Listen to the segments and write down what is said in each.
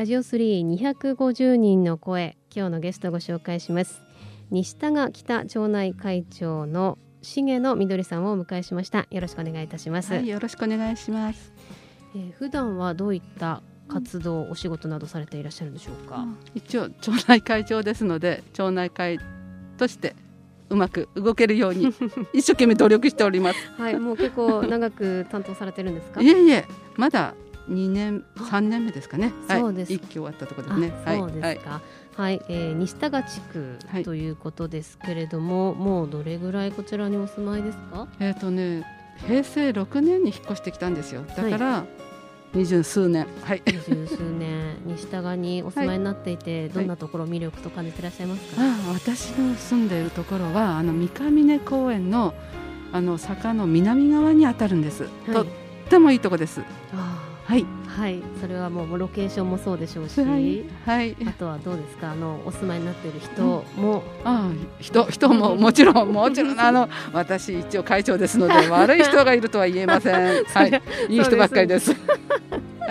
ラジオ3250人の声今日のゲストをご紹介します。西田が北町内会長の重野みどりさんをお迎えしました。よろしくお願いいたします、はい、よろしくお願いします、えー普段はどういった活動、お仕事などされていらっしゃるんでしょうか、一応町内会長ですので町内会としてうまく動けるように 一生懸命努力しております。はい、もう結構長く担当されてるんですか？いえいえまだ2年3年目ですかね。はい。そうです。一期終わったところですね。そうですか。はい、えー西田賀地区はい。ということですけれども、もうどれぐらいこちらにお住まいですか？えっ、とね平成6年に引っ越してきたんですよ。だから二十数年。はい。二十数年。西田賀にお住まいになっていて、どんなところ魅力と感じていらっしゃいますか？ああ私の住んでいるところはあの三ヶ峰公園のあの坂の南側にあたるんです、とってもいいとこです。あはい。ーはい、それはもうロケーションもそうでしょうし、はい、はい、あとはどうですか？あのお住まいになっている人も、ああ人人ももちろんもちろんあの私一応会長ですので 悪い人がいるとは言えません。はい。いい人ばっかりです。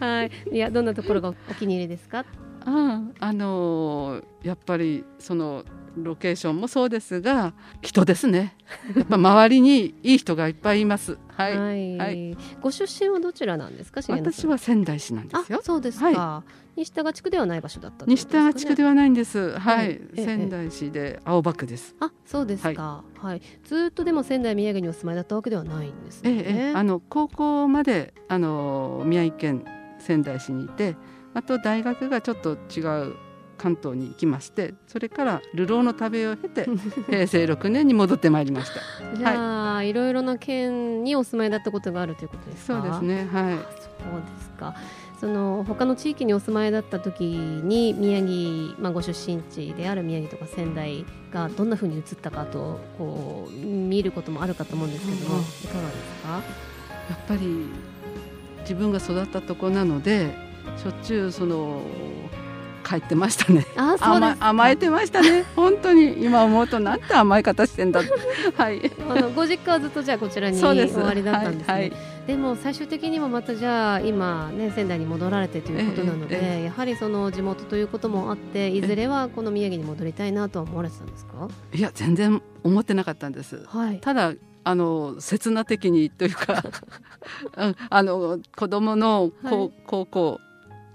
はい、いやどんなところがお気に入りですか？あああのーやっぱりそのロケーションもそうですが人ですね。やっぱ周りにいい人がいっぱいいます。はい、はい、はい。ご出身はどちらなんですか？私は仙台市なんですよ。あ、そうですか。西田賀地区ではない場所だったってことです西田地区ではないんです。ははい。い、ええ仙台市で青葉区です。あ、そうですか。はい、ずっとでも仙台宮城にお住まいだったわけではないんですね。ええええ。あの高校まであの宮城県仙台市にいてあと大学がちょっと違う関東に行きましてそれから流浪の旅を経て 平成6年に戻ってまいりましたじゃあ、い、ろいろな県にお住まいだったことがあるということですか？そうです。ねはいそうですか。その他の地域にお住まいだった時に宮城、まあ、ご出身地である宮城とか仙台がどんな風に移ったかとこう見ることもあるかと思うんですけども、うんうんいかがですか？やっぱり自分が育ったとこなのでしょっちゅうその帰ってましたね。あ、そうです甘甘えてましたね。本当に。今思うとなんて甘い方してんだ はい。あのご実家はずっとじゃあこちらに終わりだったんですね。はいはい。でも最終的にはまたじゃあ今ね仙台に戻られてということなので、えええやはりその地元ということもあっていずれはこの宮城に戻りたいなとは思われてたんですか？いや全然思ってなかったんです。はい。ただあの刹那的にというか うんあの子供の高,、はい。高校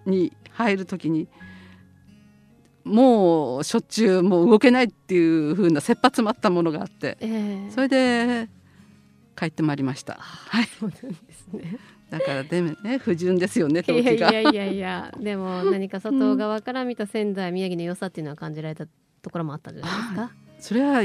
に入るときにもうしょっちゅうもう動けないっていう風な切羽詰まったものがあってええそれで帰ってまいりましたはいそうなんですね。だからでもね不純ですよねいやいやいやいやでも何か外側から見た仙台宮城の良さっていうのは感じられたところもあったんじゃないですか。それは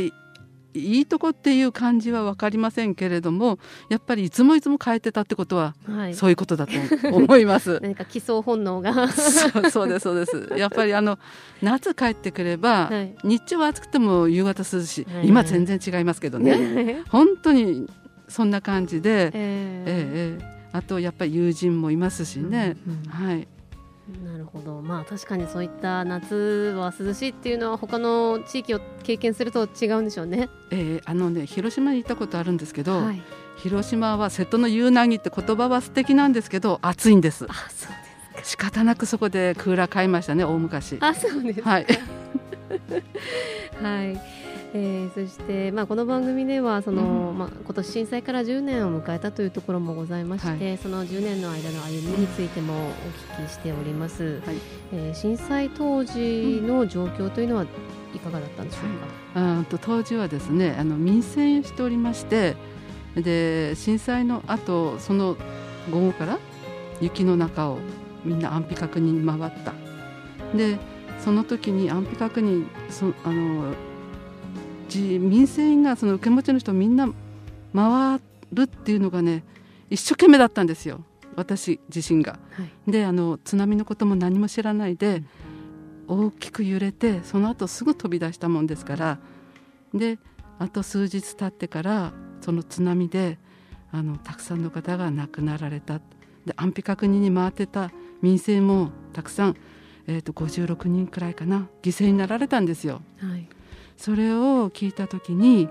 いいいとこっていう感じは分かりませんけれどもやっぱりいつもいつも変えてたってことははい。そういうことだと 思います。何か基礎本能が。そうそうですそうです。やっぱりあの夏帰ってくれば、はい日中は暑くても夕方涼しい、はい今全然違いますけどねね。本当にそんな感じで、えええええあとやっぱり友人もいますしね、うんうんはいなるほど。まあ確かにそういった夏は涼しいっていうのは他の地域を経験すると違うんでしょうね。ええあのね広島に行ったことあるんですけど、はい、広島は瀬戸の夕凪って言葉は素敵なんですけど暑いんです。あそうです仕方なくそこでクーラー買いましたね大昔。あそうですはい。はい、えー、そして、まあ、この番組ではその、まあ、今年震災から10年を迎えたというところもございまして、その10年の間の歩みについてもお聞きしております、はい。えー震災当時の状況というのはいかがだったんでしょうか、うんと当時はですねあの民生しておりましてで震災の後その午後から雪の中をみんな安否確認に回った。でその時に安否確認そあのじ民生委員がその受け持ちの人みんな回るっていうのがね一生懸命だったんですよ。私自身が。はい。であの津波のことも何も知らないで大きく揺れてその後すぐ飛び出したもんですから。であと数日経ってからその津波であのたくさんの方が亡くなられた。で安否確認に回ってた民生もたくさん、えー、と56人くらいかな犠牲になられたんですよ。はいそれを聞いた時に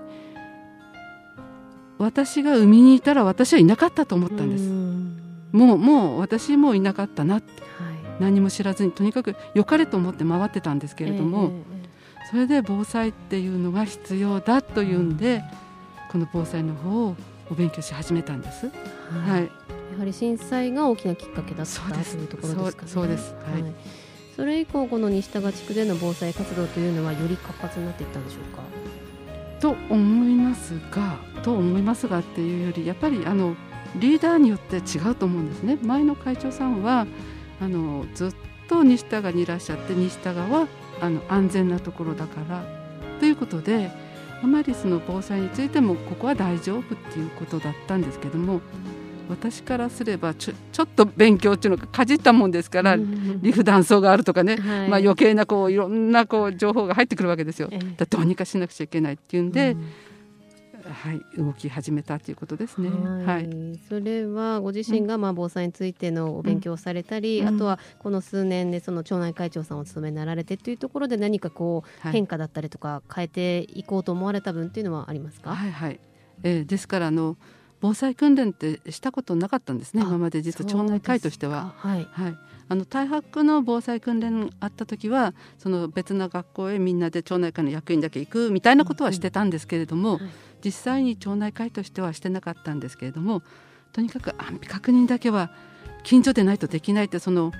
私が海にいたら私はいなかったと思ったんです。うん。もうもう私もいなかったなって。はい。何も知らずにとにかく良かれと思って回ってたんですけれども、えそれで防災っていうのが必要だというんで、この防災の方をお勉強し始めたんです。えはい、やはり震災が大きなきっかけだったそうですというところですかね。そうそうです。はいそれ以降この西多賀地区での防災活動というのはより活発になっていったんでしょうか？と思いますがと思いますがっていうよりやっぱりあのリーダーによって違うと思うんですね。前の会長さんはあのずっと西田川にいらっしゃって西田川はあの安全なところだからということであまりその防災についてもここは大丈夫っていうことだったんですけども私からすればちょちょっと勉強っていうのがかじったもんですから、うんリフ断層があるとかね、はい。まあ、余計なこういろんなこう情報が入ってくるわけですよ。ええ。だどうにかしなくちゃいけないっていうんで、うん。はい、動き始めたということですね。ははい。い、それはご自身がまあ防災についてのお勉強をされたり、うん。あとはこの数年でその町内会長さんをお務めになられてというところで何かこうはい。変化だったりとか変えていこうと思われた分っていうのはありますか、はいはい、えーですからあの防災訓練ってしたことなかったんですねあ今まで実は町内会としては。はい。はい、あの大白の防災訓練あった時はその別な学校へみんなで町内会の役員だけ行くみたいなことはしてたんですけれども、はい。実際に町内会としてはしてなかったんですけれどもとにかく安否確認だけは近所でないとできないってその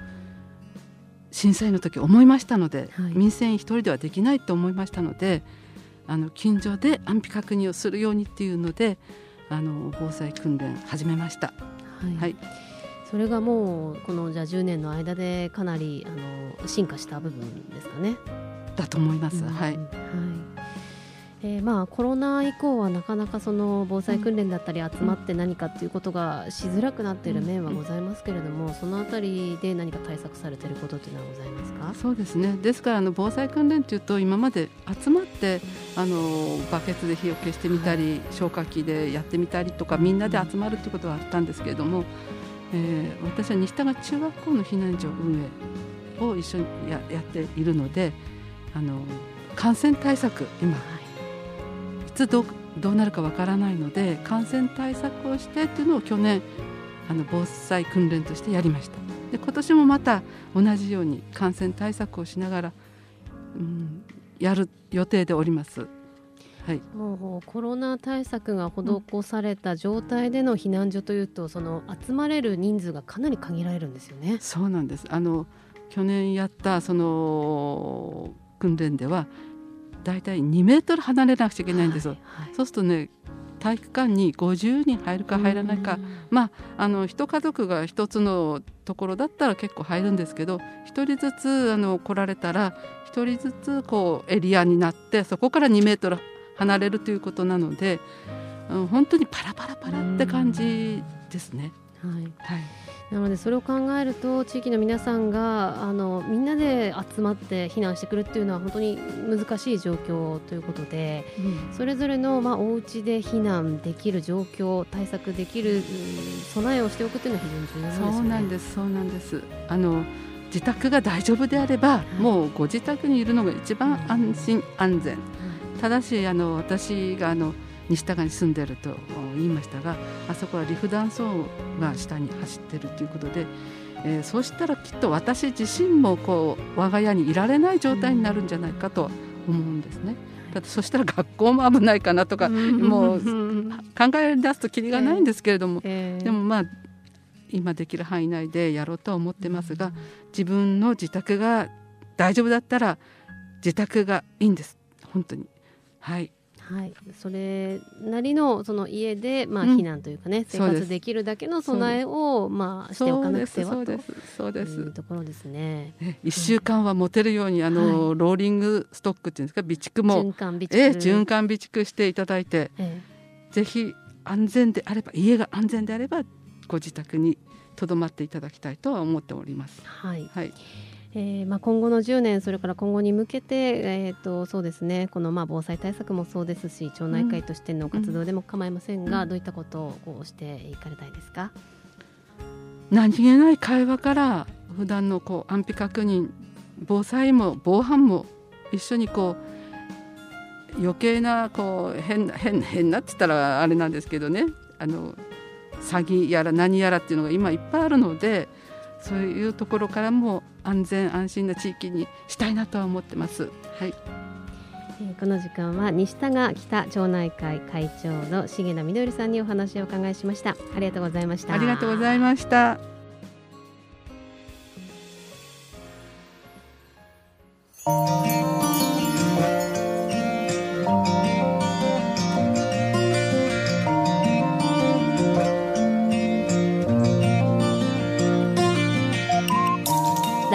震災の時思いましたので、はい。民生委員一人ではできないと思いましたのであの近所で安否確認をするようにっていうのであの防災訓練始めました。はいはいそれがもうこのじゃあ10年の間でかなりあの進化した部分ですかね。だと思います。はいうんはいえーまあ、コロナ以降はなかなかその防災訓練だったり集まって何かっていうことがしづらくなっている面はございますけれども、そのあたりで何か対策されていることっていうのはございますか？そうですね。ですからあの防災訓練というと今まで集まってあのバケツで火を消してみたり、消火器でやってみたりとかみんなで集まるということはあったんですけれども、えー私は西田川中学校の避難所運営を一緒にややっているのであの感染対策今いつどうどうなるかわからないので感染対策をしてっていうのを去年あの防災訓練としてやりました。で今年もまた同じように感染対策をしながら、うん、やる予定でおります。はい、もうコロナ対策が施された状態での避難所というと、その集まれる人数がかなり限られるんですよね。そうなんです。あの去年やったその訓練ではだいたい2メートル離れなくちゃいけないんですよ。はいはい。そうするとね体育館に50人入るか入らないか、まああの一家族が一つのところだったら結構入るんですけど一人ずつあの来られたら一人ずつこうエリアになってそこから2メートル離れるということなので、うん、本当にパラパラパラって感じですね。うん。はい。はい、なのでそれを考えると地域の皆さんがあのみんなで集まって避難してくるっていうのは本当に難しい状況ということでそれぞれの、まあ、お家で避難できる状況対策できる、うん備えをしておくっていうのは非常に重要ね。そうなんですそうなんです。あの自宅が大丈夫であれば、い。もうご自宅にいるのが一番安心安全。はい。ただしあの私があの西高に住んでると言いましたがあそこはリフ断層が下に走ってるということで、えーそうしたらきっと私自身もこう我が家にいられない状態になるんじゃないかと思うんですね。だってそしたら学校も危ないかなとかもう考え出すときりがないんですけれども、えー。でもまあ今できる範囲内でやろうとは思ってますが、自分の自宅が大丈夫だったら自宅がいいんです。本当に。はいはい、それなりのその家で、まあ、うん。避難というかね、うです。活できるだけの備えを、まあ、しておかなくてはそうです。そうです。うところですね。ね一週間は持てるようにあの、ローリングストックっていうんですか？備蓄も。循環備蓄、ええ循環備蓄していただいて。えぜひ安全であれば家が安全であればご自宅にとどまっていただきたいとは思っております。はい、はいえーまあ、今後の10年、それから今後に向けて、えーとそうですね、このまあ防災対策もそうですし町内会としての活動でも構いませんが、うん、どういったことをこうしていかれたいですか？何気ない会話から普段のこう安否確認防災も防犯も一緒にこう余計なこう変な変変なって言ったらあれなんですけどね。あの詐欺やら何やらっていうのが今いっぱいあるのでそういうところからも安全安心な地域にしたいなとは思ってます。はい。この時間は西田が北町内会会長の重野みどりさんにお話をお伺いしました。ありがとうございました。ありがとうございました